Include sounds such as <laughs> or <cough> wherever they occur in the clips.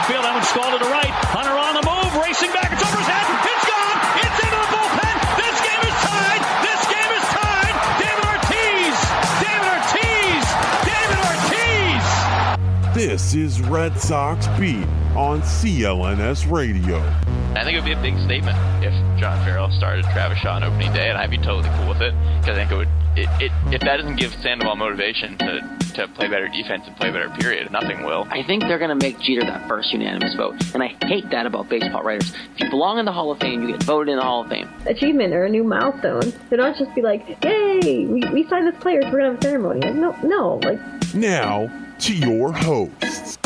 Field, Evans Scald to the right. Hunter on the move, racing back. It's over his head. It's gone. It's into the bullpen. This game is tied. This game is tied. David Ortiz. David Ortiz. David Ortiz. This is Red Sox Beat on CLNS Radio. I think it would be a big statement if John Farrell started Travis Shaw on opening day, and I'd be totally cool with it because I think it would. It, it, if that doesn't give Sandoval motivation to, to play better defense and play better, period, nothing will. I think they're going to make Jeter that first unanimous vote, and I hate that about baseball writers. If you belong in the Hall of Fame, you get voted in the Hall of Fame. Achievement or a new milestone. They don't just be like, "Yay, we, we signed this player, so we're gonna have a ceremony." Like, no, no, like. Now to your hosts.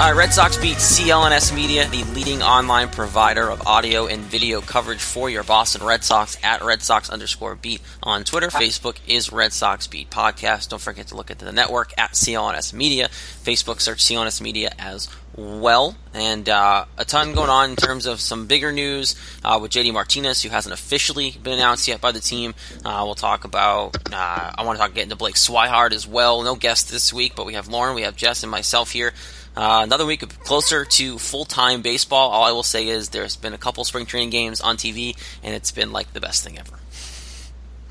All right, Red Sox beat CLNS Media, the leading online provider of audio and video coverage for your Boston Red Sox at Red Sox underscore beat on Twitter. Facebook is Red Sox Beat Podcast. Don't forget to look at the network at CLNS Media. Facebook search CLNS Media as well. And uh, a ton going on in terms of some bigger news uh, with JD Martinez, who hasn't officially been announced yet by the team. Uh, we'll talk about, uh, I want to talk get into Blake Swihart as well. No guest this week, but we have Lauren, we have Jess, and myself here. Uh, another week closer to full time baseball. All I will say is there's been a couple spring training games on TV, and it's been like the best thing ever.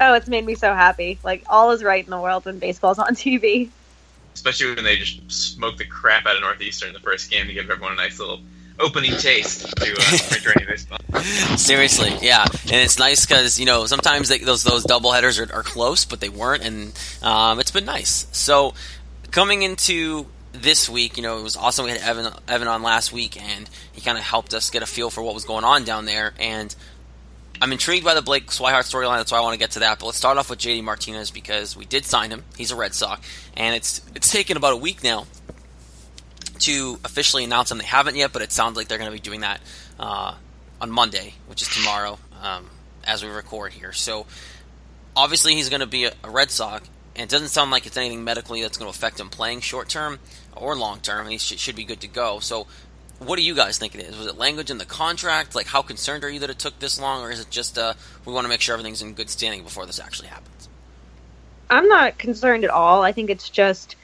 Oh, it's made me so happy. Like all is right in the world when baseball's on TV. Especially when they just smoke the crap out of Northeastern in the first game to give everyone a nice little opening taste to uh, spring training baseball. <laughs> Seriously, yeah, and it's nice because you know sometimes they, those those double headers are, are close, but they weren't, and um, it's been nice. So coming into this week, you know, it was awesome. We had Evan Evan on last week, and he kind of helped us get a feel for what was going on down there. And I'm intrigued by the Blake Swihart storyline. That's why I want to get to that. But let's start off with JD Martinez because we did sign him. He's a Red Sox, and it's it's taken about a week now to officially announce him. They haven't yet, but it sounds like they're going to be doing that uh, on Monday, which is tomorrow, um, as we record here. So obviously, he's going to be a, a Red Sox and it doesn't sound like it's anything medically that's going to affect him playing short term or long term. He should, should be good to go. So, what do you guys think it is? Was it language in the contract? Like, how concerned are you that it took this long, or is it just uh, we want to make sure everything's in good standing before this actually happens? I'm not concerned at all. I think it's just,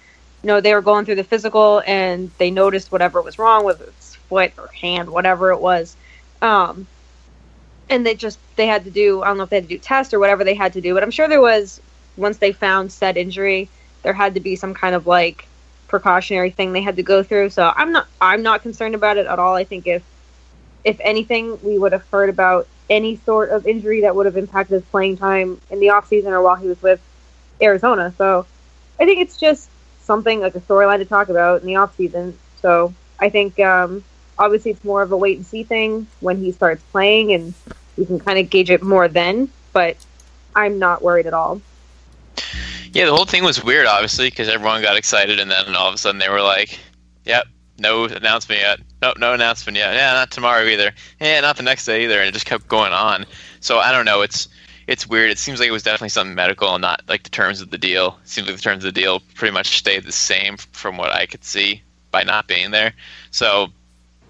you know, they were going through the physical and they noticed whatever was wrong, whether it's foot or hand, whatever it was. Um, and they just, they had to do, I don't know if they had to do tests or whatever they had to do, but I'm sure there was once they found said injury, there had to be some kind of like precautionary thing they had to go through. So I'm not I'm not concerned about it at all. I think if if anything, we would have heard about any sort of injury that would have impacted his playing time in the off season or while he was with Arizona. So I think it's just something like a storyline to talk about in the off season. So I think um, obviously it's more of a wait and see thing when he starts playing, and we can kind of gauge it more then. But I'm not worried at all. Yeah, the whole thing was weird, obviously, because everyone got excited, and then all of a sudden they were like, "Yep, no announcement yet. Nope, no announcement yet. Yeah, not tomorrow either. Yeah, not the next day either." And it just kept going on. So I don't know. It's it's weird. It seems like it was definitely something medical, and not like the terms of the deal. It seems like the terms of the deal pretty much stayed the same from what I could see by not being there. So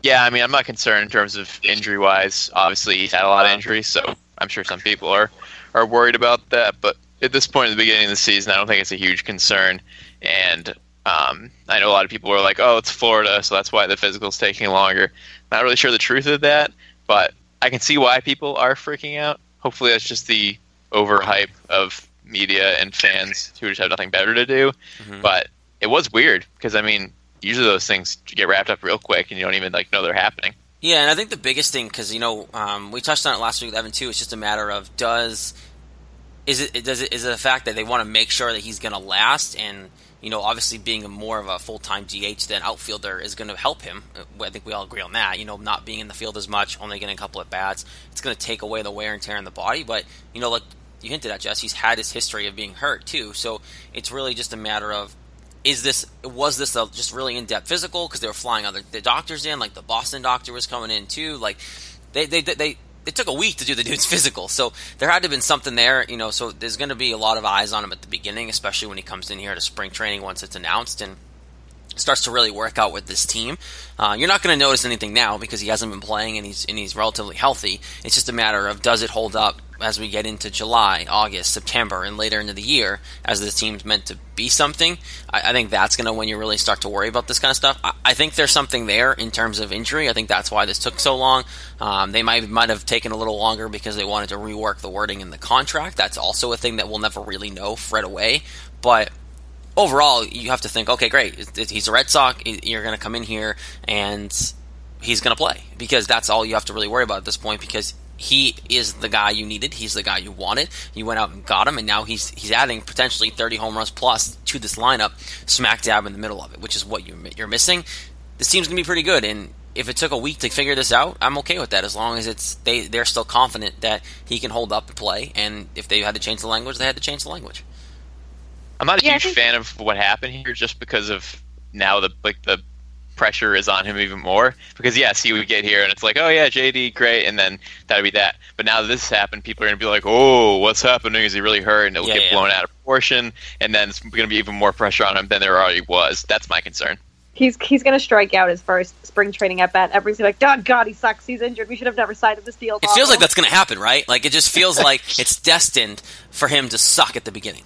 yeah, I mean, I'm not concerned in terms of injury wise. Obviously, he's had a lot of injuries, so I'm sure some people are are worried about that. But at this point in the beginning of the season, I don't think it's a huge concern. And um, I know a lot of people were like, "Oh, it's Florida, so that's why the physical's taking longer." Not really sure the truth of that, but I can see why people are freaking out. Hopefully, that's just the overhype of media and fans who just have nothing better to do. Mm-hmm. But it was weird because I mean, usually those things get wrapped up real quick, and you don't even like know they're happening. Yeah, and I think the biggest thing, because you know, um, we touched on it last week with Evan too. It's just a matter of does is it does it is it the fact that they want to make sure that he's going to last, and you know, obviously being more of a full time DH than outfielder is going to help him. Uh, I think we all agree on that. You know, not being in the field as much, only getting a couple at bats, it's going to take away the wear and tear in the body. But you know, like you hinted at, Jess, he's had his history of being hurt too. So it's really just a matter of is this was this a just really in depth physical because they were flying other the doctors in, like the Boston doctor was coming in too. Like they they they it took a week to do the dude's <laughs> physical, so there had to have been something there, you know. So there's going to be a lot of eyes on him at the beginning, especially when he comes in here to spring training once it's announced and starts to really work out with this team. Uh, you're not going to notice anything now because he hasn't been playing and he's and he's relatively healthy. It's just a matter of does it hold up as we get into July, August, September, and later into the year, as this team's meant to be something, I, I think that's going to when you really start to worry about this kind of stuff. I, I, think there's something there in terms of injury. I think that's why this took so long. Um, they might might have taken a little longer because they wanted to rework the wording in the contract. That's also a thing that we'll never really know right away. But overall, you have to think, okay, great, he's a Red Sox. You're going to come in here and he's going to play because that's all you have to really worry about at this point because he is the guy you needed. He's the guy you wanted. You went out and got him, and now he's he's adding potentially 30 home runs plus to this lineup, smack dab in the middle of it, which is what you you're missing. This team's gonna be pretty good, and if it took a week to figure this out, I'm okay with that as long as it's they they're still confident that he can hold up and play. And if they had to change the language, they had to change the language. I'm not a yeah, huge fan of what happened here, just because of now the like the pressure is on him even more. Because yes he would get here and it's like oh yeah jd great and then that'd be that. But now that this has happened people are going to be like oh what's happening? Is he really hurt? And it'll yeah, get yeah. blown out of proportion and then it's going to be even more pressure on him than there already was. That's my concern. He's he's going to strike out his first spring training at bat. Everybody's like oh god he sucks. He's injured. We should have never signed this deal it feels like that's going to happen right? Like it just feels <laughs> like it's destined for him to suck at the beginning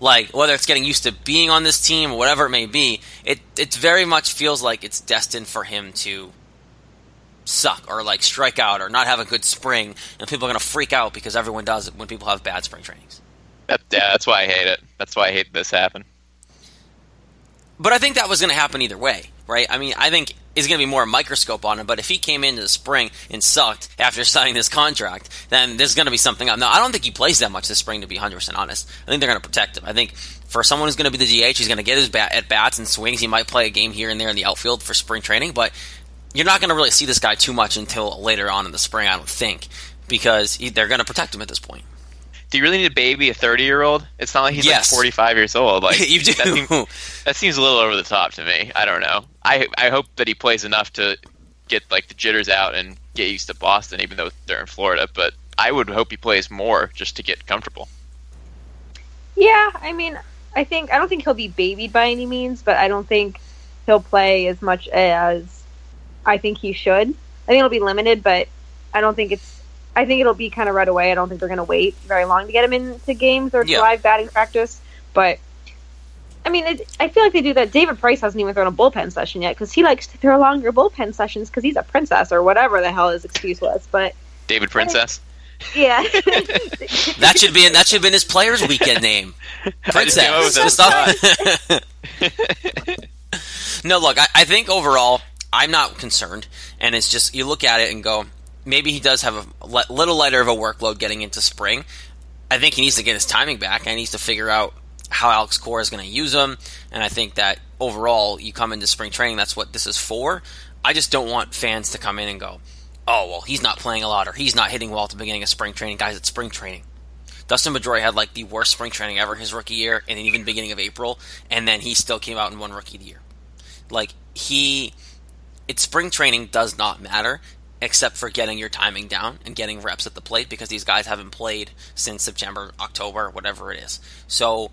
like whether it's getting used to being on this team or whatever it may be, it it very much feels like it's destined for him to suck or like strike out or not have a good spring, and people are going to freak out because everyone does it when people have bad spring trainings. That, yeah, that's why I hate it. That's why I hate this happen. But I think that was going to happen either way, right? I mean, I think is going to be more microscope on him. But if he came into the spring and sucked after <laughs> signing this contract, then there's going to be something up. Now, I don't think he plays that much this spring, to be 100% honest. I think they're going to protect him. I think for someone who's going to be the DH, he's going to get his bat at bats and swings. He might play a game here and there in the outfield for spring training, but you're not going to really see this guy too much until later on in the spring, I don't think, because he, they're going to protect him at this point do you really need a baby a 30 year old it's not like he's yes. like 45 years old. Like <laughs> you do. that seems, that seems, a little over the top to me. I don't know. I i hope that he plays enough to get like the jitters out and get used to boston even though they're in florida but i would hope he plays more just to get comfortable. Yeah i mean i think i don't think he'll be babied by any means but i don't think he'll play as much as i think he should. I think it'll be limited but i don't think it's I think it'll be kind of right away. I don't think they're going to wait very long to get him into games or yeah. live batting practice. But I mean, it, I feel like they do that. David Price hasn't even thrown a bullpen session yet because he likes to throw longer bullpen sessions because he's a princess or whatever the hell his excuse was. But David Princess. Yeah, <laughs> <laughs> that should be that should have been his players' weekend name, <laughs> Princess. no, look, I, I think overall I'm not concerned, and it's just you look at it and go, maybe he does have a little lighter of a workload getting into spring. I think he needs to get his timing back. And he needs to figure out how Alex Cora is going to use him. And I think that overall, you come into spring training, that's what this is for. I just don't want fans to come in and go, oh, well, he's not playing a lot or he's not hitting well at the beginning of spring training. Guys, it's spring training. Dustin Pedroia had like the worst spring training ever his rookie year and even beginning of April, and then he still came out and won rookie of the year. Like, he. It's spring training does not matter except for getting your timing down and getting reps at the plate because these guys haven't played since September, October, whatever it is. So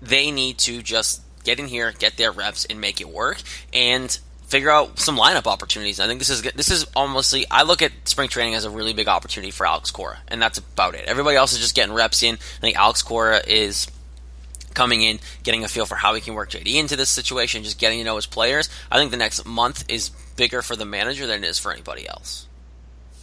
they need to just get in here, get their reps, and make it work, and figure out some lineup opportunities. I think this is this is almost. I look at spring training as a really big opportunity for Alex Cora, and that's about it. Everybody else is just getting reps in. I think Alex Cora is coming in, getting a feel for how he can work JD into this situation, just getting to know his players. I think the next month is bigger for the manager than it is for anybody else.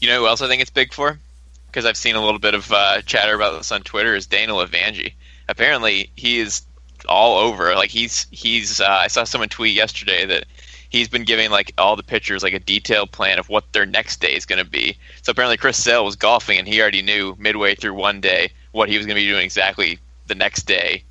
You know who else I think it's big for? Because I've seen a little bit of uh, chatter about this on Twitter. Is Dana Levangie? Apparently, he is all over. Like he's he's. Uh, I saw someone tweet yesterday that he's been giving like all the pitchers like a detailed plan of what their next day is going to be. So apparently Chris Sale was golfing and he already knew midway through one day what he was going to be doing exactly the next day.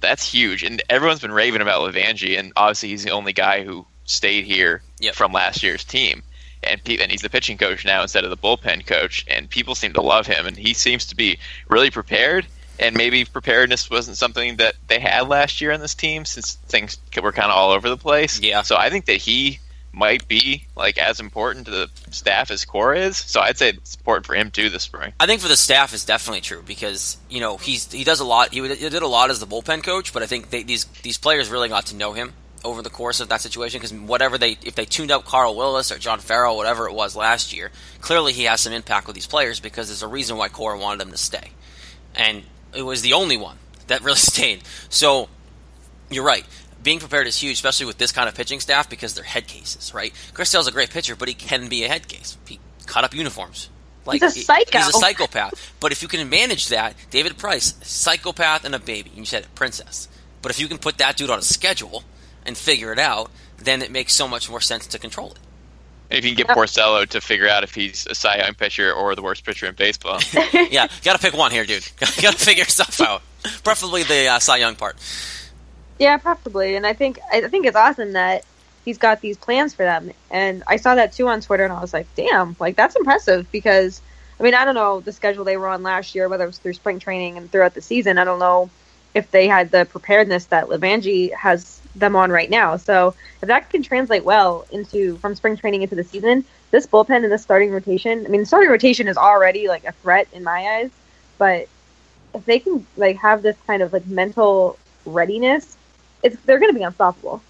That's huge, and everyone's been raving about Levangie, and obviously he's the only guy who stayed here Yep. from last year's team. And, pe- and he's the pitching coach now instead of the bullpen coach, and people seem to love him, and he seems to be really prepared. And maybe preparedness wasn't something that they had last year on this team, since things were kind of all over the place. Yeah. So I think that he might be like as important to the staff as Cora is. So I'd say it's important for him too this spring. I think for the staff is definitely true because you know he's he does a lot. He, did a lot as the bullpen coach, but I think they, these these players really got to know him over the course of that situation because whatever they if they tuned up Carl Willis or John Farrell, whatever it was last year, clearly he has some impact with these players because there's a reason why Cora wanted him to stay, and it was the only one that really <laughs> stayed. So you're right. Being prepared is huge, especially with this kind of pitching staff because they're head cases, right? Chris Sale's a great pitcher, but he can be a head case. He cut up uniforms. Like He's a psycho. He's a <laughs> psychopath. But if you can manage that, David Price, psychopath and a baby. and You said it, princess. But if you can put that dude on a schedule and figure it out, then it makes so much more sense to control it. And if you can get Porcello to figure out if he's a Cy Young pitcher or the worst pitcher in baseball, <laughs> yeah, you got to pick one here, dude. You got to figure stuff out. Preferably the uh, Cy Young part. Yeah, probably. And I think I think it's awesome that he's got these plans for them. And I saw that too on Twitter, and I was like, damn, like that's impressive because I mean I don't know the schedule they were on last year, whether it was through spring training and throughout the season. I don't know if they had the preparedness that Levangie has them on right now. So if that can translate well into from spring training into the season, this bullpen and this starting rotation. I mean, starting rotation is already like a threat in my eyes, but if they can like have this kind of like mental readiness, it's they're going to be unstoppable.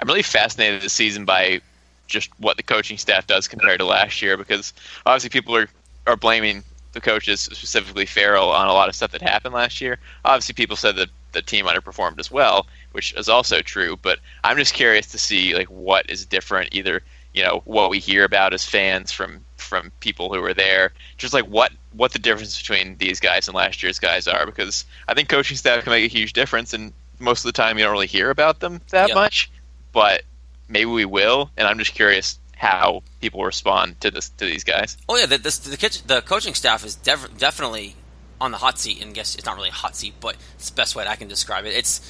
I'm really fascinated this season by just what the coaching staff does compared to last year because obviously people are, are blaming the coaches, specifically Farrell, on a lot of stuff that happened last year. Obviously, people said that the team underperformed as well, which is also true. But I'm just curious to see like what is different, either you know what we hear about as fans from from people who were there, just like what what the difference between these guys and last year's guys are, because I think coaching staff can make a huge difference, and most of the time you don't really hear about them that Yeah. much, but maybe we will, and I'm just curious how people respond to this to these guys. Oh yeah, the this, the, kitchen, the coaching staff is def- definitely on the hot seat, and guess it's not really a hot seat, but it's the best way I can describe it. It's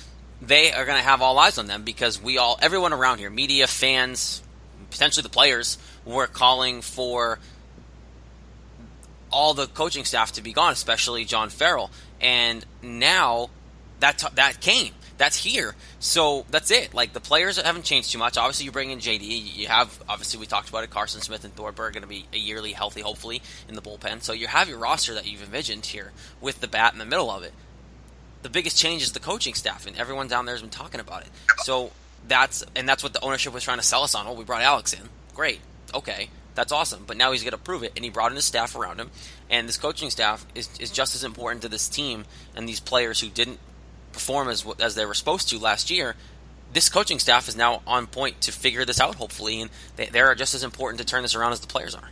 they are going to have all eyes on them because we all, everyone around here, media, fans, potentially the players, were calling for all the coaching staff to be gone, especially John Farrell, and now that t- that came. That's here. So that's it. Like the players haven't changed too much. Obviously, you bring in JD. You have obviously we talked about it. Carson Smith and Thornburg going to be a yearly healthy, hopefully in the bullpen. So you have your roster that you've envisioned here with the bat in the middle of it. The biggest change is the coaching staff, and everyone down there has been talking about it. So that's and that's what the ownership was trying to sell us on. Oh, we brought Alex in. Great. Okay. That's awesome. But now he's going to prove it, and he brought in his staff around him. And this coaching staff is, is just as important to this team and these players who didn't perform as as they were supposed to last year. This coaching staff is now on point to figure this out, hopefully, and they, they're just as important to turn this around as the players are.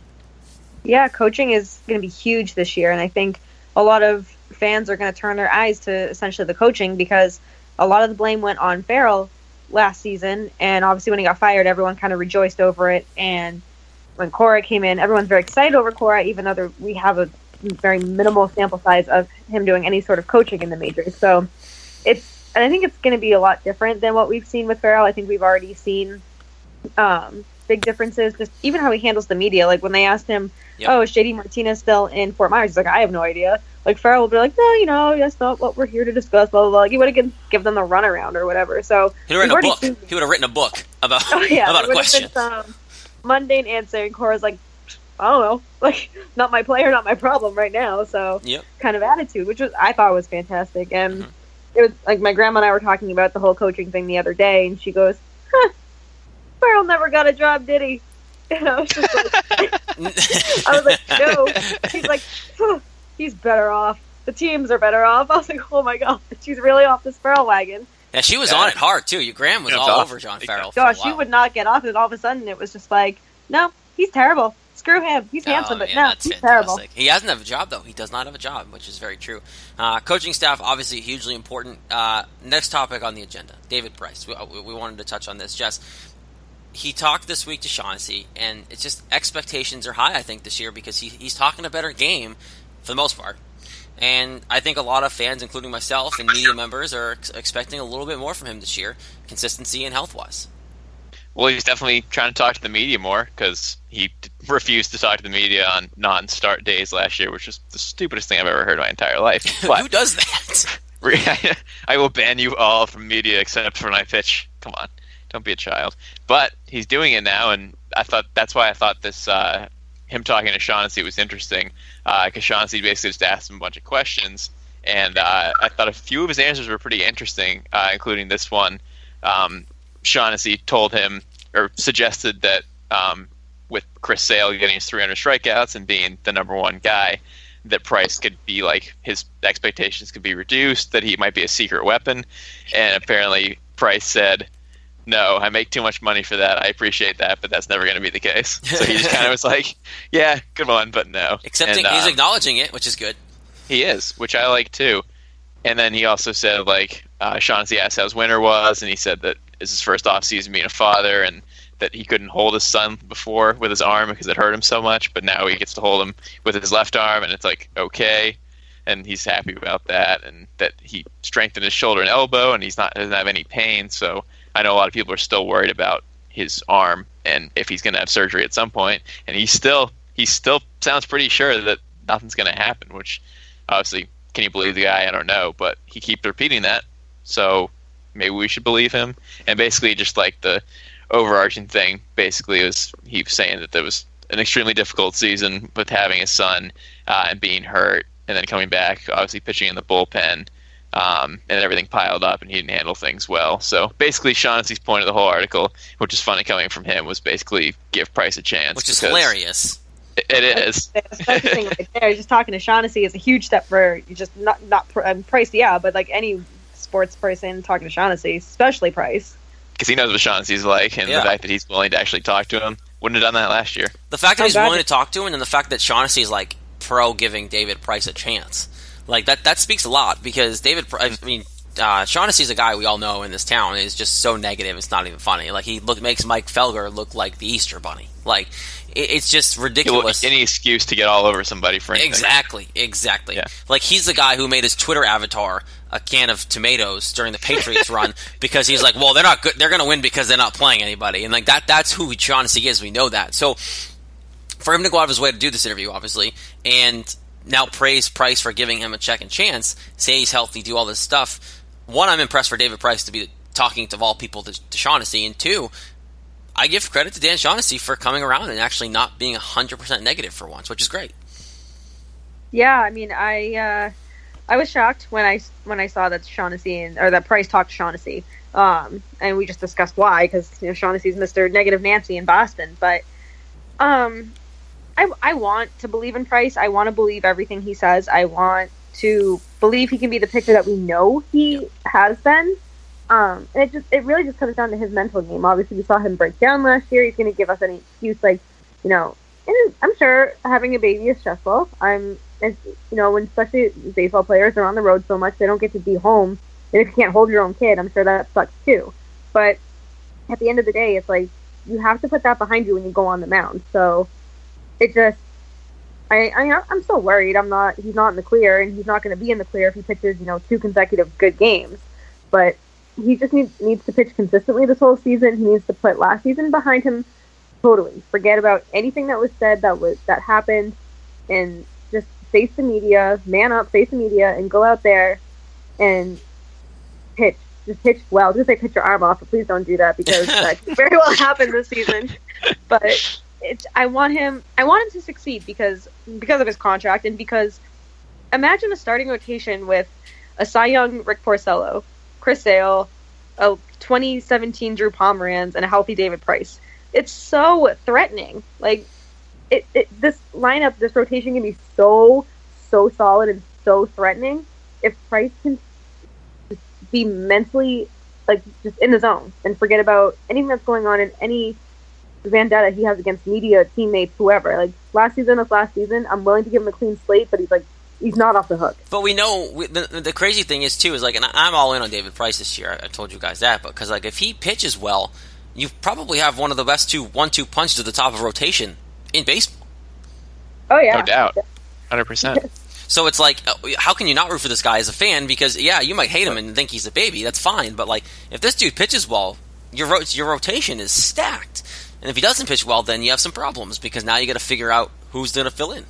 Yeah, coaching is going to be huge this year, and I think a lot of fans are going to turn their eyes to essentially the coaching because a lot of the blame went on Farrell last season, and obviously when he got fired, everyone kind of rejoiced over it. And when Cora came in, everyone's very excited over Cora, even though we have a very minimal sample size of him doing any sort of coaching in the majors. So it's, and I think it's going to be a lot different than what we've seen with Farrell. I think we've already seen um, big differences, just even how he handles the media. Like when they asked him, Yep. "Oh, is JD Martinez still in Fort Myers?" He's like, "I have no idea." Like Farrell will be like, "No, you know, that's not what we're here to discuss." Blah blah blah. Like, he would have give, them the runaround or whatever. So He would have written a book. seen- He would have written a book about <laughs> Oh yeah, about a there would have question. been mundane answer, and Cora's like, "I don't know, <laughs> like not my player, not my problem right now." So Yep. kind of attitude, which was I thought was fantastic. And Mhm. It was like my grandma and I were talking about the whole coaching thing the other day, and she goes, "Huh, Farrell never got a job, did he?" <laughs> And I was just like, <laughs> I was like, "No." <laughs> She's like, "Huh, "He's better off. The teams are better off." I was like, "Oh my god, she's really off this Farrell wagon." yeah, she was Yeah. on it hard too. Your Graham was Yeah, all tough. over John Big Farrell. for a Gosh, she would not get off it. All of a sudden, it was just like, "No, he's terrible. Screw him. He's handsome, Oh, but no, he's fantastic. terrible." He doesn't have a job though. He does not have a job, which is very true. Uh, coaching staff obviously hugely important. Uh, next topic on the agenda: David Price. We, we we wanted to touch on this. Jess, he talked this week to Shaughnessy, and it's just expectations are high. I think this year because he, he's talking a better game for the most part, and I think a lot of fans, including myself and media members, are ex- expecting a little bit more from him this year, consistency and health wise. Well, he's definitely trying to talk to the media more because he refused to talk to the media on non-start days last year, which was the stupidest thing I've ever heard in my entire life. <laughs> But Who does that? <laughs> <laughs> I will ban you all from media except for I pitch. Come on, don't be a child. But he's doing it now, and I thought that's why I thought this uh, him talking to Shaughnessy was interesting because uh, Shaughnessy basically just asked him a bunch of questions, and uh, I thought a few of his answers were pretty interesting, uh, including this one. Um, Shaughnessy told him or suggested that um, with Chris Sale getting his 300 strikeouts and being the number one guy, that Price could be like his expectations could be reduced, that he might be a secret weapon, and apparently Price said, "No, I make too much money for that. I appreciate that, but that's never going to be the case." So he just kind of <laughs> was like, "Yeah, good one, but no." Accepting, And, he's uh, acknowledging it, which is good. he is, which I like too. And then he also said like uh, Shaughnessy asked how his winter was, and he said that it's his first off season being a father, and that he couldn't hold his son before with his arm because it hurt him so much, but now he gets to hold him with his left arm, and it's like okay, and he's happy about that, and that he strengthened his shoulder and elbow, and he's not doesn't have any pain. So I know a lot of people are still worried about his arm and if he's going to have surgery at some point, and he still he still sounds pretty sure that nothing's going to happen, which obviously can you believe the guy? I don't know, but he keeps repeating that, so maybe we should believe him. And basically, just like the overarching thing, basically was he was saying that there was an extremely difficult season with having his son uh, and being hurt, and then coming back, obviously pitching in the bullpen. Um, and everything piled up, and he didn't handle things well. So basically, Shaughnessy's point of the whole article, which is funny coming from him, was basically give Price a chance, Which is hilarious. It, it is. That's thing right there. <laughs> Just talking to Shaughnessy is a huge step for you. Just not not pr- um, Price, yeah, but like any sports person talking to Shaughnessy, especially Price. because he knows what Shaughnessy's like, and Yeah. the fact that he's willing to actually talk to him wouldn't have done that last year. The fact that Oh, he's God. willing to talk to him, and the fact that Shaughnessy is like pro giving David Price a chance, like that that speaks a lot because David, Pri- I mean, uh, Shaughnessy's a guy we all know in this town is just so negative. It's not even funny. Like he look makes Mike Felger look like the Easter Bunny. Like it, it's just He'll, ridiculous. any excuse to get all over somebody for anything. Exactly, exactly. Yeah. Like he's the guy who made his Twitter avatar a can of tomatoes during the Patriots run <laughs> because he's like, well, they're not good. They're going to win because they're not playing anybody, and like that. That's who Shaughnessy is. We know that. So for him to go out of his way to do this interview, obviously, and now praise Price for giving him a second chance, say he's healthy, do all this stuff. One, I'm impressed for David Price to be talking to all people to, to Shaughnessy, and two, I give credit to Dan Shaughnessy for coming around and actually not being 100% negative for once, which is great. Yeah, I mean, I uh, I was shocked when I when I saw that Shaughnessy and or that Price talked to Shaughnessy, um, and we just discussed why because you know Shaughnessy's Mister Negative Nancy in Boston, but um, I I want to believe in Price. I want to believe everything he says. I want to believe he can be the pitcher that we know he has been. Um, and it just it really just comes down to his mental game. Obviously, we saw him break down last year. He's going to give us any excuse like, you know, and I'm sure having a baby is stressful. I'm, as, you know, when especially baseball players are on the road so much, they don't get to be home. And if you can't hold your own kid, I'm sure that sucks too. But at the end of the day, it's like you have to put that behind you when you go on the mound. So it just, I, I I'm still worried. I'm not. He's not in the clear, and he's not going to be in the clear if he pitches, you know, two consecutive good games. But he just needs needs to pitch consistently this whole season. He needs to put last season behind him totally. Forget about anything that was said that was that happened, and face the media, man up, face the media, and go out there and pitch. Just pitch well. Just say pitch your arm off, but please don't do that because <laughs> that could very well happen this season. But it's I want him. I want him to succeed because because of his contract and because imagine a starting rotation with a Cy Young Rick Porcello, Chris Sale, a 2017 Drew Pomeranz, and a healthy David Price. It's so threatening. Like it, it this lineup, this rotation can be so so solid and so threatening if Price can be mentally like just in the zone and forget about anything that's going on in any vendetta he has against media, teammates, whoever. Like last season, this last season, I'm willing to give him a clean slate, but he's like he's not off the hook. But we know we, the, the crazy thing is too is like, and I'm all in on David Price this year. I, I told you guys that, but because like if he pitches well, you probably have one of the best two one-two punches at the top of rotation in baseball. Oh yeah, No doubt. 100%. <laughs> So it's like, uh, how can you not root for this guy as a fan? Because yeah, you might hate him and think he's a baby. That's fine, but like, if this dude pitches well, your ro- your rotation is stacked. And if he doesn't pitch well, then you have some problems because now you got to figure out who's going to fill in.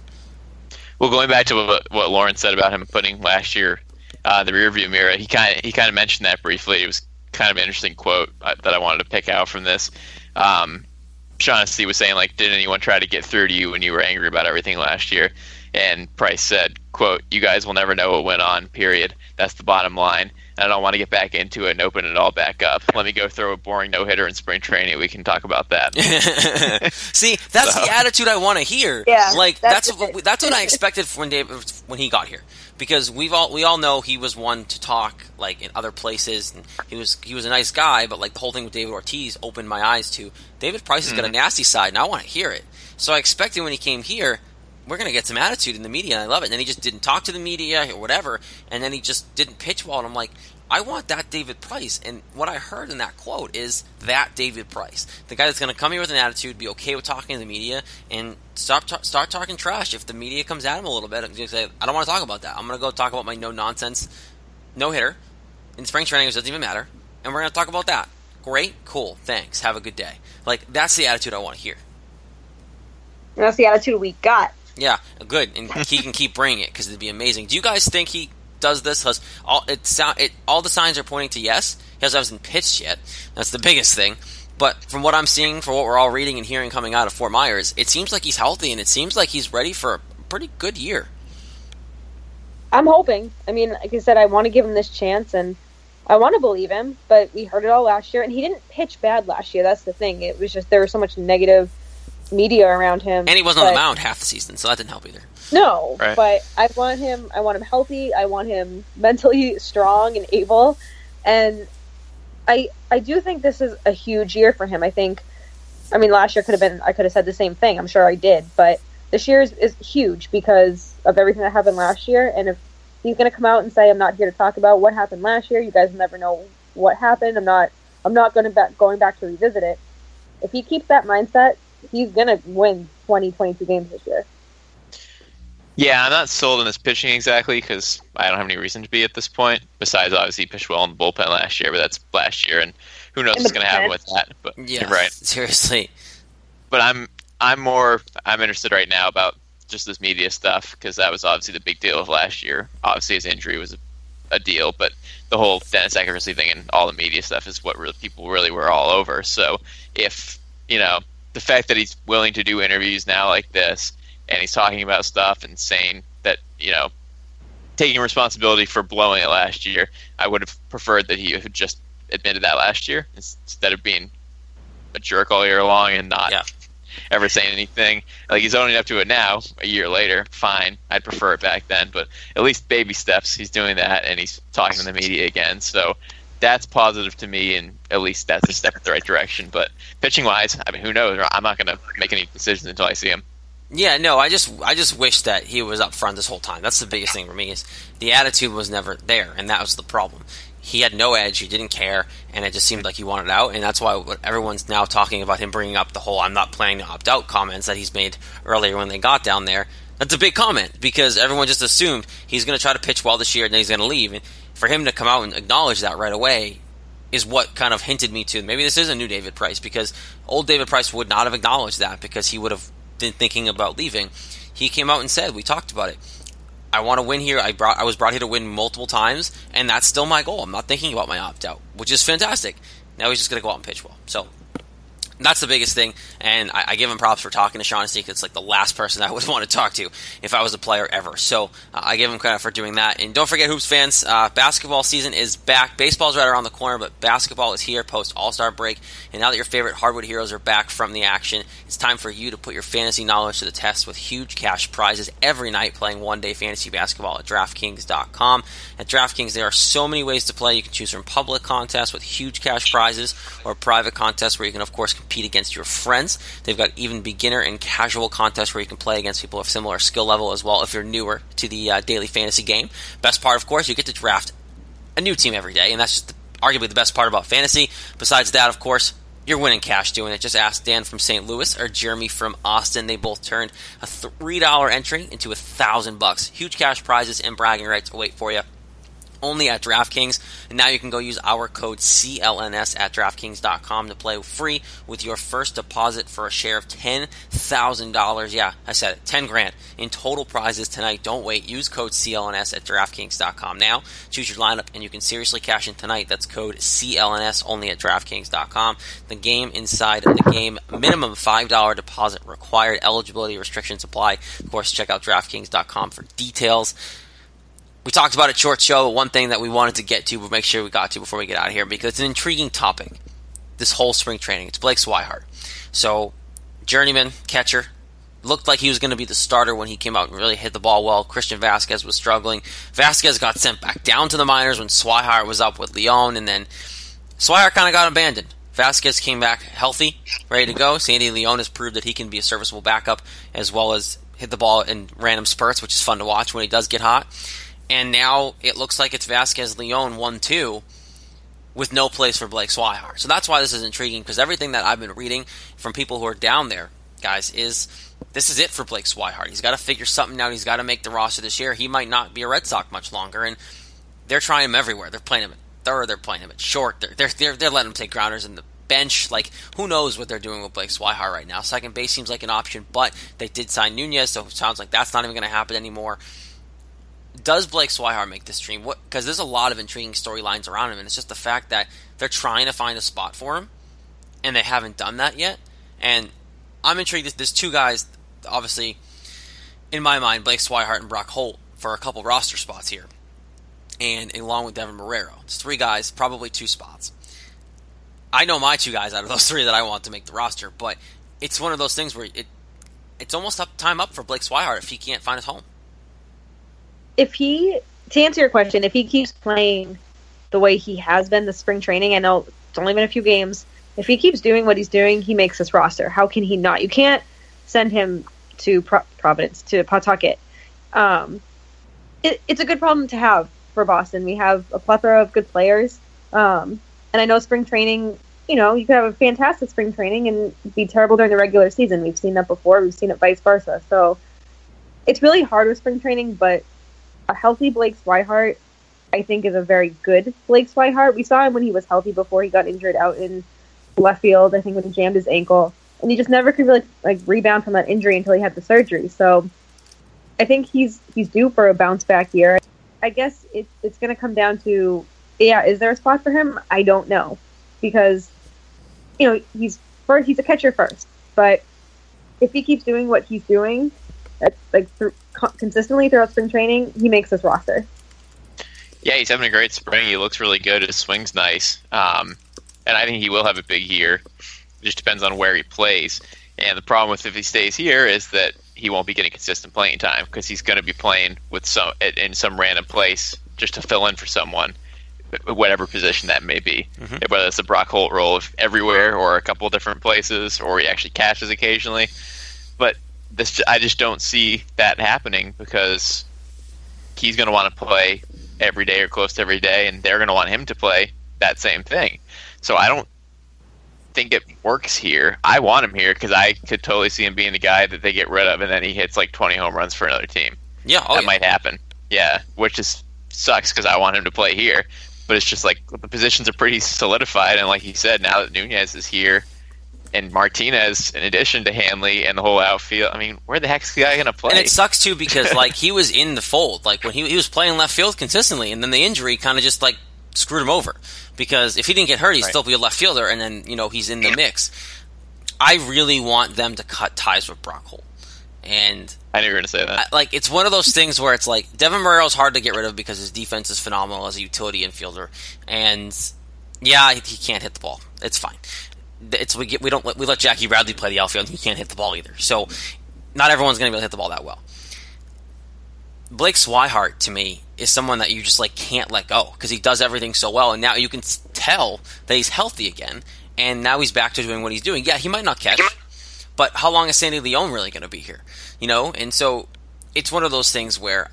Well, going back to what, what Lauren said about him putting last year uh, the rearview mirror, he kind of he kind of mentioned that briefly. It was kind of an interesting quote uh, that I wanted to pick out from this. Um, Shaughnessy was saying like, did anyone try to get through to you when you were angry about everything last year? And Price said, "quote You guys will never know what went on. Period. That's the bottom line. I don't want to get back into it and open it all back up. Let me go throw a boring no hitter in spring training. We can talk about that." <laughs> See, that's So- the attitude I want to hear. Yeah, like that's that's what, that's what I <laughs> expected when David when he got here. Because we've all we all know he was one to talk like in other places. And he was he was a nice guy, but like the whole thing with David Ortiz opened my eyes to David Price has got a nasty side, and I want to hear it. So I expected when he came here, we're gonna get some attitude in the media, and I love it. And then he just didn't talk to the media or whatever, and then he just didn't pitch well. And I'm like, I want that David Price. And what I heard in that quote is that David Price, the guy that's going to come here with an attitude, be okay with talking to the media, and stop ta- start talking trash. If the media comes at him a little bit, I'm going to say, I don't want to talk about that. I'm going to go talk about my no nonsense no hitter in spring training, which doesn't even matter, and we're going to talk about that. Great, cool, thanks. Have a good day. Like that's the attitude I want to hear. And that's the attitude we got. Yeah, good, and he can keep bringing it because it'd be amazing. Do you guys think he does this? Has all it sound it all the signs are pointing to yes. He hasn't pitched yet. That's the biggest thing. But from what I'm seeing, for what we're all reading and hearing coming out of Fort Myers, it seems like he's healthy and it seems like he's ready for a pretty good year. I'm hoping. I mean, like I said, I want to give him this chance, and I want to believe him. But we heard it all last year, and he didn't pitch bad last year. That's the thing. It was just there was so much negative media around him, And he wasn't on the mound half the season, so that didn't help either. No, Right. but I want him. I want him healthy. I want him mentally <laughs> strong and able. And I I do think this is a huge year for him. I think. I mean, last year could have been. I could have said the same thing. I'm sure I did, but this year is, is huge because of everything that happened last year. And if he's going to come out and say, "I'm not here to talk about what happened last year," you guys will never know what happened. I'm not. I'm not going to back going back to revisit it. If he keeps that mindset, he's going to win 20, 22 games this year. Yeah, I'm not sold on his pitching exactly because I don't have any reason to be at this point. Besides, obviously, he pitched well in the bullpen last year, but that's last year, and who knows what's going to happen with that. But Yeah, right. Seriously. But I'm I'm more I'm interested right now about just this media stuff because that was obviously the big deal of last year. Obviously, his injury was a, a deal, but the whole Dennis Eckersley thing and all the media stuff is what really, people really were all over. So if you know the fact that he's willing to do interviews now like this and he's talking about stuff and saying that you know taking responsibility for blowing it last year, I would have preferred that he had just admitted that last year instead of being a jerk all year long and not Yeah. ever saying anything. Like he's owning up to it now, a year later. Fine, I'd prefer it back then, but at least baby steps. He's doing that, and he's talking to the media again. So that's positive to me, and at least that's a step in the right direction. But pitching wise, I mean, who knows? I'm not going to make any decisions until I see him. Yeah, no, I just I just wish that he was up front this whole time. That's the biggest thing for me is the attitude was never there, and that was the problem. He had no edge. He didn't care, and it just seemed like he wanted out. And that's why everyone's now talking about him bringing up the whole "I'm not planning to opt out" comments that he's made earlier when they got down there. That's a big comment because everyone just assumed he's going to try to pitch well this year and then he's going to leave. And for him to come out and acknowledge that right away is what kind of hinted me to maybe this is a new David Price because old David Price would not have acknowledged that because he would have been thinking about leaving. He came out and said, "We talked about it. I want to win here. I brought I was brought here to win multiple times, and that's still my goal. I'm not thinking about my opt out, which is fantastic. Now he's just going to go out and pitch well. So that's the biggest thing, and I, I give him props for talking to Shaughnessy. 'cause It's like the last person I <laughs> would want to talk to if I was a player ever. So uh, I give him credit for doing that. And don't forget, hoops fans, uh, basketball season is back. Baseball's right around the corner, but basketball is here post All Star break. And now that your favorite hardwood heroes are back from the action, it's time for you to put your fantasy knowledge to the test with huge cash prizes every night playing one day fantasy basketball at DraftKings.com. At DraftKings, there are so many ways to play. You can choose from public contests with huge cash prizes or private contests where you can, of course, compete against your friends. They've got even beginner and casual contests where you can play against people of similar skill level as well if you're newer to the uh, daily fantasy game. Best part, of course, you get to draft a new team every day, and that's just the, arguably the best part about fantasy. Besides that, of course, you're winning cash doing it. Just ask Dan from St. Louis or Jeremy from Austin. They both turned a three dollar entry into a thousand bucks. Huge cash prizes and bragging rights await for you only at DraftKings. And now you can go use our code CLNS at DraftKings.com to play free with your first deposit for a share of $10,000. Yeah, I said it, 10 grand in total prizes tonight. Don't wait. Use code CLNS at DraftKings.com now. Choose your lineup and you can seriously cash in tonight. That's code CLNS only at DraftKings.com. The game inside the game. Minimum $5 deposit required. Eligibility restrictions apply. Of course, check out DraftKings.com for details we talked about it short show. but One thing that we wanted to get to, but make sure we got to before we get out of here because it's an intriguing topic. This whole spring training. It's Blake Swihart. So, journeyman catcher looked like he was going to be the starter when he came out and really hit the ball well. Christian Vazquez was struggling. Vazquez got sent back down to the minors when Swihart was up with Leon, and then Swihart kind of got abandoned. Vazquez came back healthy, ready to go. Sandy Leon has proved that he can be a serviceable backup as well as hit the ball in random spurts, which is fun to watch when he does get hot and now it looks like it's Vazquez Leon 1 2 with no place for Blake Swihart. So that's why this is intriguing because everything that I've been reading from people who are down there, guys, is this is it for Blake Swihart. He's got to figure something out. He's got to make the roster this year. He might not be a Red Sox much longer, and they're trying him everywhere. They're playing him at third, they're playing him at short, they're, they're, they're, they're letting him take grounders in the bench. Like, who knows what they're doing with Blake Swihart right now? Second base seems like an option, but they did sign Nunez, so it sounds like that's not even going to happen anymore does Blake Swihart make this dream? What because there's a lot of intriguing storylines around him, and it's just the fact that they're trying to find a spot for him, and they haven't done that yet. And I'm intrigued. There's two guys, obviously, in my mind, Blake Swihart and Brock Holt for a couple roster spots here, and along with Deven Marrero, it's three guys, probably two spots. I know my two guys out of those <laughs> three that I want to make the roster, but it's one of those things where it it's almost up time up for Blake Swihart if he can't find his home if he to answer your question, if he keeps playing the way he has been the spring training, I know it's only been a few games. If he keeps doing what he's doing, he makes this roster. How can he not? You can't send him to Pro- Providence to Pawtucket. Um, it, it's a good problem to have for Boston. We have a plethora of good players, um, and I know spring training. You know, you could have a fantastic spring training and be terrible during the regular season. We've seen that before. We've seen it vice versa. So it's really hard with spring training, but a healthy Blake Swihart, I think, is a very good Blake Swihart. We saw him when he was healthy before he got injured out in left field. I think when he jammed his ankle, and he just never could really like rebound from that injury until he had the surgery. So I think he's he's due for a bounce back year. I guess it, it's going to come down to yeah, is there a spot for him? I don't know because you know he's first he's a catcher first, but if he keeps doing what he's doing, like through, consistently throughout spring training, he makes this roster. Yeah, he's having a great spring. He looks really good. His swing's nice, um, and I think he will have a big year. It just depends on where he plays. And the problem with if he stays here is that he won't be getting consistent playing time because he's going to be playing with some in some random place just to fill in for someone, whatever position that may be. Mm-hmm. Whether it's a Brock Holt role everywhere or a couple different places, or he actually catches occasionally. But this I just don't see that happening because he's going to want to play every day or close to every day, and they're going to want him to play that same thing. So I don't think it works here. I want him here because I could totally see him being the guy that they get rid of, and then he hits like 20 home runs for another team. Yeah, oh, that yeah. might happen. Yeah, which is sucks because I want him to play here. But it's just like the positions are pretty solidified, and like he said, now that Nunez is here, and Martinez, in addition to Hanley and the whole outfield. I mean, where the heck's the guy going to play? And it sucks too because like he was in the fold, like when he he was playing left field consistently, and then the injury kind of just like screwed him over. Because if he didn't get hurt, he'd right. still be a left fielder, and then you know he's in the mix. I really want them to cut ties with Brock Holt. And I knew you were going to say that. I, like it's one of those things where it's like Deven Marrero's hard to get rid of because his defense is phenomenal as a utility infielder, and yeah, he can't hit the ball. It's fine it's we get we don't we let Jackie Bradley play the outfield. He can't hit the ball either. So not everyone's going to be able to hit the ball that well. Blake Swihart to me is someone that you just like can't let go because he does everything so well, and now you can tell that he's healthy again, and now he's back to doing what he's doing. Yeah, he might not catch, but how long is Sandy Leon really going to be here? You know, and so it's one of those things where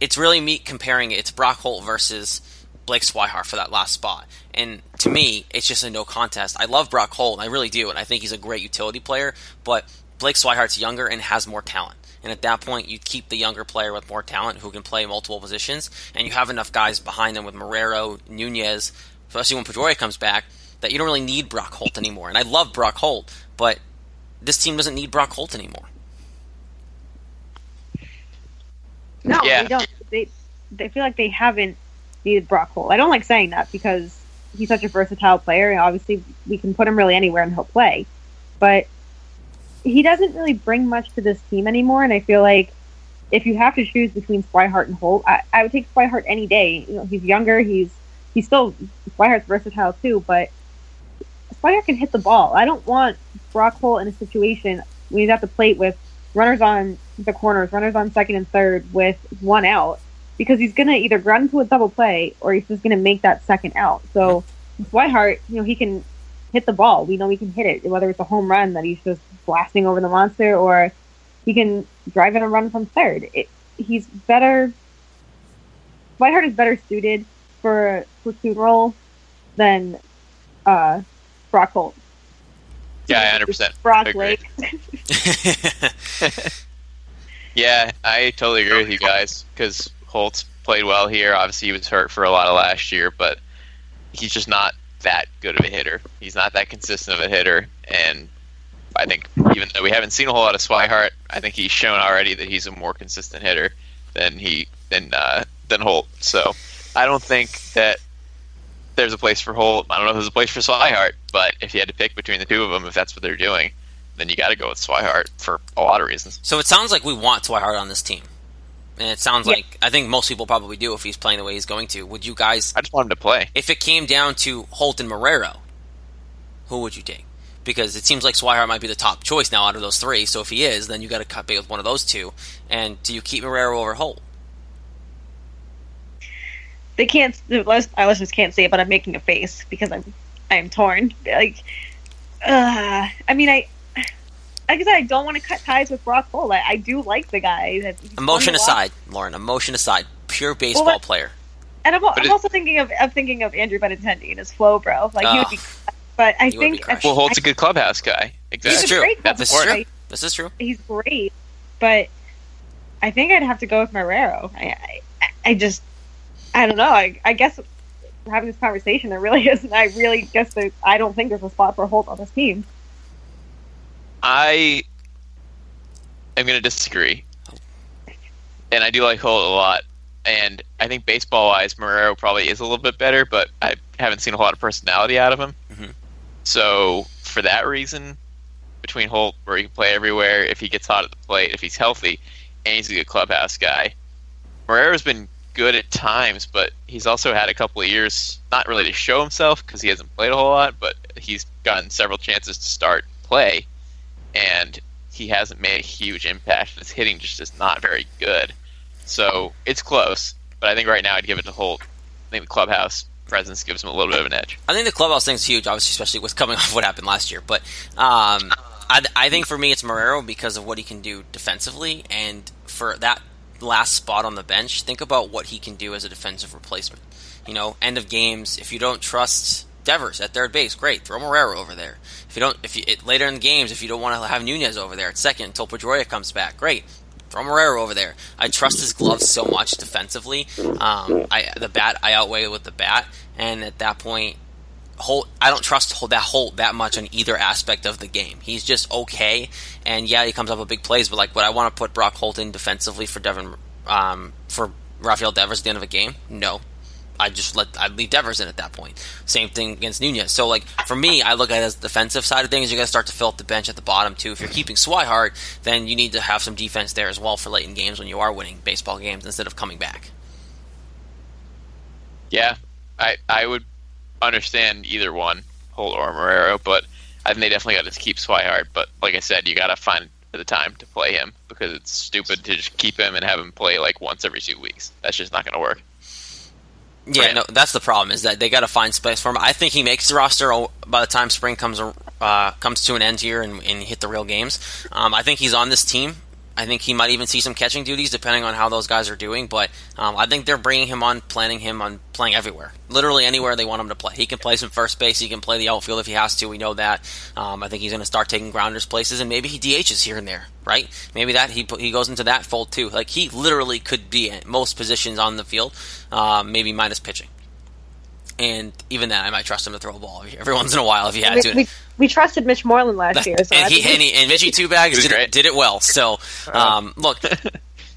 it's really me comparing it. It's Brock Holt versus Blake Swihart for that last spot. And to me, it's just a no contest. I love Brock Holt, I really do, and I think he's a great utility player, but Blake Swihart's younger and has more talent. And at that point, you keep the younger player with more talent who can play multiple positions, and you have enough guys behind them with Marrero, Nunez, especially when Pedroia comes back, that you don't really need Brock Holt anymore. And I love Brock Holt, but this team doesn't need Brock Holt anymore. No, Yeah. they don't. They they feel like they haven't needed Brock Holt. I don't like saying that because he's such a versatile player. and Obviously, we can put him really anywhere and he'll play. But he doesn't really bring much to this team anymore. And I feel like if you have to choose between Swihart and Holt, I, I would take Swihart any day. You know, he's younger. He's he's still Swihart's versatile too, but Swihart can hit the ball. I don't want Brock Holt in a situation when he's at the plate with runners on the corners, runners on second and third with one out, because he's going to either run into a double play or he's just going to make that second out. So Swihart, you know, he can hit the ball. We know he can hit it, whether it's a home run that he's just blasting over the monster or he can drive in a run from third. It, he's better. Swihart is better suited for a platoon role than uh, Brock Holt. Yeah, 100% Brock agree. Lake. <laughs> <laughs> Yeah, I totally agree with you guys because Holt's played well here. Obviously, he was hurt for a lot of last year, but he's just not that good of a hitter. He's not that consistent of a hitter, and I think even though we haven't seen a whole lot of Swihart, I think he's shown already that he's a more consistent hitter than he than uh, than Holt. So I don't think that there's a place for Holt. I don't know if there's a place for Swihart, but if you had to pick between the two of them, if that's what they're doing, then you got to go with Swihart for a lot of reasons. So it sounds like we want Swihart on this team. And it sounds Yeah. like I think most people probably do if he's playing the way he's going to. Would you guys I just want him to play. if it came down to Holt and Marrero, who would you take? Because it seems like Swihart might be the top choice now out of those three. So if he is, then you got to cut bait with one of those two. And do you keep Marrero over Holt? they can't the lis- our listeners can't see it, but I'm making a face because I'm I'm torn. Like, uh, I mean, I like I said, I don't want to cut ties with Brock Holt. I, I do like the guy. That Emotion aside, Lauren. Emotion aside, pure baseball Well, player. and I'm, I'm it- also thinking of of thinking of Andrew Benintendi and his flow, bro. Like he would Ah. be, but I He would be think crushed. Well, Holt's a good clubhouse guy. This Exactly. is he's a true. great This is true. This is true. he's great, but I think I'd have to go with Marrero. I, I, I just, I don't know. I, I guess having this conversation, there really <laughs> isn't. I really guess that I don't think there's a spot for Holt on this team. I am going to disagree. And I do like Holt a lot. And I think baseball wise, Marrero probably is a little bit better, but I haven't seen a lot of personality out of him. Mhm. So, for that reason, between Holt, where he can play everywhere, if he gets hot at the plate, if he's healthy, and he's a good clubhouse guy, Marrero's been good at times, but he's also had a couple of years not really to show himself because he hasn't played a whole lot, but he's gotten several chances to start play, and he hasn't made a huge impact. His hitting just is not very good. So it's close, but I think right now I'd give it to Holt. I think the clubhouse presence gives him a little bit of an edge. I think the clubhouse thing's huge, obviously, especially with coming <laughs> off what happened last year. But um, I, I think for me, it's Marrero because of what he can do defensively, and for that last spot on the bench, think about what he can do as a defensive replacement. You know, end of games. If you don't trust Devers at third base, great, throw Marrero over there. If you don't, if you it, later in the games, if you don't want to have Nunez over there at second until Pedroia comes back, great. Throw Marrero over there. I trust his gloves so much defensively. Um, I the bat I outweigh with the bat, and at that point, Holt, I don't trust Holt, that Holt that much on either aspect of the game. He's just okay, and yeah, he comes up with big plays, but like, would I want to put Brock Holt in defensively for Devin, um, for Rafael Devers at the end of a game? No. I just let I leave Devers in at that point. Same thing against Nunez. So like for me, I look at it as the defensive side of things. You got to start to fill up the bench at the bottom too. If you're keeping Swihart, then you need to have some defense there as well for late in games when you are winning baseball games instead of coming back. Yeah, I I would understand either one, Holt or Marrero, but I think they definitely got to keep Swihart. But like I said, you got to find the time to play him because it's stupid to just keep him and have him play like once every two weeks. That's just not going to work. Yeah, Right. no, that's the problem is that they got to find space for him. I think he makes the roster by the time spring comes uh, comes to an end here and, and hit the real games. Um, I think he's on this team I think he might even see some catching duties depending on how those guys are doing. But um, I think they're bringing him on, planning him on playing everywhere, literally anywhere they want him to play. He can play some first base, he can play the outfield if he has to. We know that. Um, I think he's going to start taking grounders places, and maybe he DHs here and there, right? Maybe that he he goes into that fold too. Like he literally could be at most positions on the field, um, maybe minus pitching. And even then, I might trust him to throw a ball every once in a while if he had we, to. we, we trusted Mitch Moreland last <laughs> year, so and he, and, he, and Mitchie <laughs> Two Bags did, it- did it well. So, <laughs> um, look,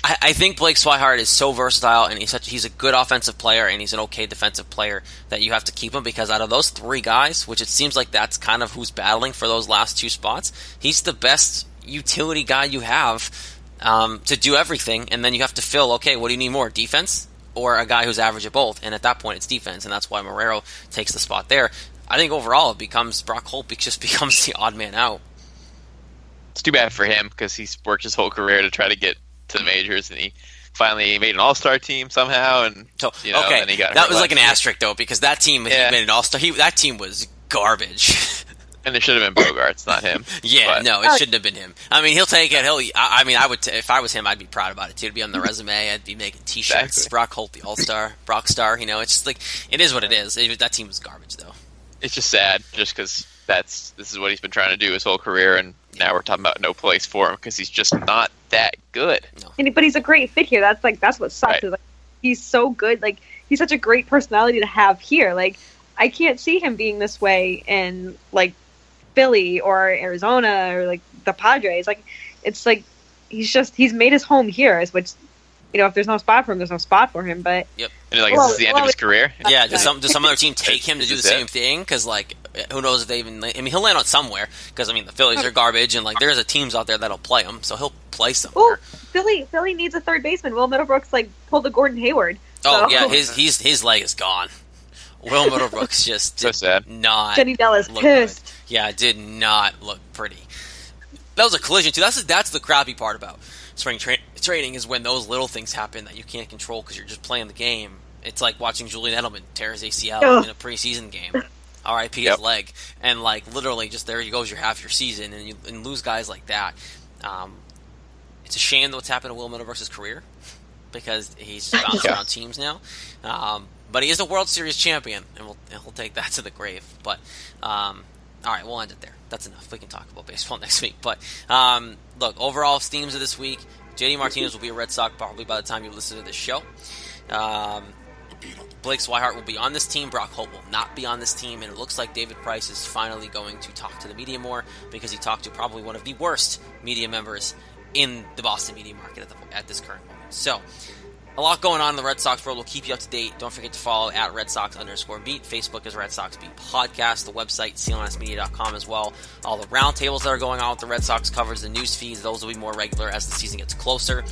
I, I think Blake Swihart is so versatile, and he's such he's a good offensive player, and he's an okay defensive player that you have to keep him because out of those three guys, which it seems like that's kind of who's battling for those last two spots, he's the best utility guy you have um, to do everything, and then you have to fill. Okay, what do you need more defense? Or a guy who's average at both, and at that point it's defense, and that's why Marrero takes the spot there. I think overall it becomes Brock Holt <laughs> just becomes the odd man out. It's too bad for him because he's worked his whole career to try to get to the majors, and he finally made an All Star team somehow. And So you know, okay, then he got that was like an year. asterisk though because that team Yeah. he made an all star. That team was garbage. <laughs> and it should have been Bogaerts, not him. <laughs> yeah, But- no, it shouldn't have been him. I mean, he'll take it. He'll. I, I mean, I would. T- if I was him, I'd be proud about it too. It'd be on the resume. I'd be making T-shirts. Exactly. Brock Holt, the All Star, Brock Star. You know, it's just like it is what it is. It- that team was garbage though. it's just sad just because that's this is what he's been trying to do his whole career, and now we're talking about no place for him because he's just not that good. And, but he's a great fit here. That's like that's what sucks. Right. Is like he's so good. Like he's such a great personality to have here. Like I can't see him being this way in like Philly or Arizona or like the Padres. Like it's like he's just he's made his home here. Is which you know if there's no spot for him, there's no spot for him. But yep, And like, Well, is this the end well, of his career? Yeah, does some does some other team <laughs> take him to do the it. same thing? Because like, who knows if they even? I mean, he'll land on somewhere. Because I mean, the Phillies are garbage, and like, there's a teams out there that'll play him, so he'll play oh, somewhere. Philly Philly needs a third baseman. Will Middlebrooks like pulled the Gordon Hayward. Oh yeah, his <laughs> he's his leg is gone. Will Middlebrooks just <laughs> So sad. not Jenny Dell is look pissed. Good. Yeah, it did not look pretty. That was a collision too. That's that's the crappy part about spring tra- training is when those little things happen that you can't control because you're just playing the game. It's like watching Julian Edelman tear his ACL Ugh. in a preseason game. R.I.P. Yep. his leg, and like literally, just there you goes your half your season, and you and lose guys like that. Um, it's a shame that what's happened to Will Middlebrooks' career because he's just bouncing <laughs> Yeah. around teams now. Um, but he is a World Series champion, and we'll and we'll take that to the grave. But um, all right, we'll end it there. That's enough. We can talk about baseball <laughs> next week. But um, look, overall themes of this week: JD Martinez will be a Red Sox probably by the time you listen to this show. Um, Blake Swihart will be on this team. Brock Holt will not be on this team, and it looks like David Price is finally going to talk to the media more because he talked to probably one of the worst media members in the Boston media market at, the, at this current moment. So, a lot going on in the Red Sox world. We'll keep you up to date. Don't forget to follow at Red Sox underscore beat. Facebook is Red Sox Beat Podcast. The website, clnsmedia.com as well. All the roundtables that are going on with the Red Sox covers, the news feeds, those will be more regular as the season gets closer.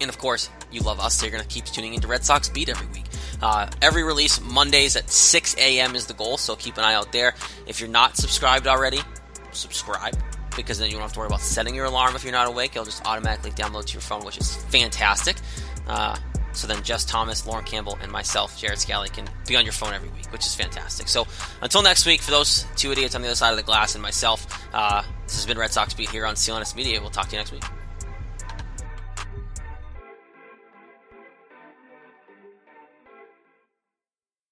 And of course, you love us, so you're going to keep tuning into Red Sox Beat every week. Uh, every release, Mondays at 6 a.m. is the goal, so keep an eye out there. If you're not subscribed already, subscribe, because then you don't have to worry about setting your alarm if you're not awake. It'll just automatically download to your phone, which is fantastic. Uh, so then Jess Thomas, Lauren Campbell, and myself, Jared Scally, can be on your phone every week, which is fantastic. So until next week, for those two idiots on the other side of the glass and myself, uh, this has been Red Sox Beat here on CLNS Media. We'll talk to you next week.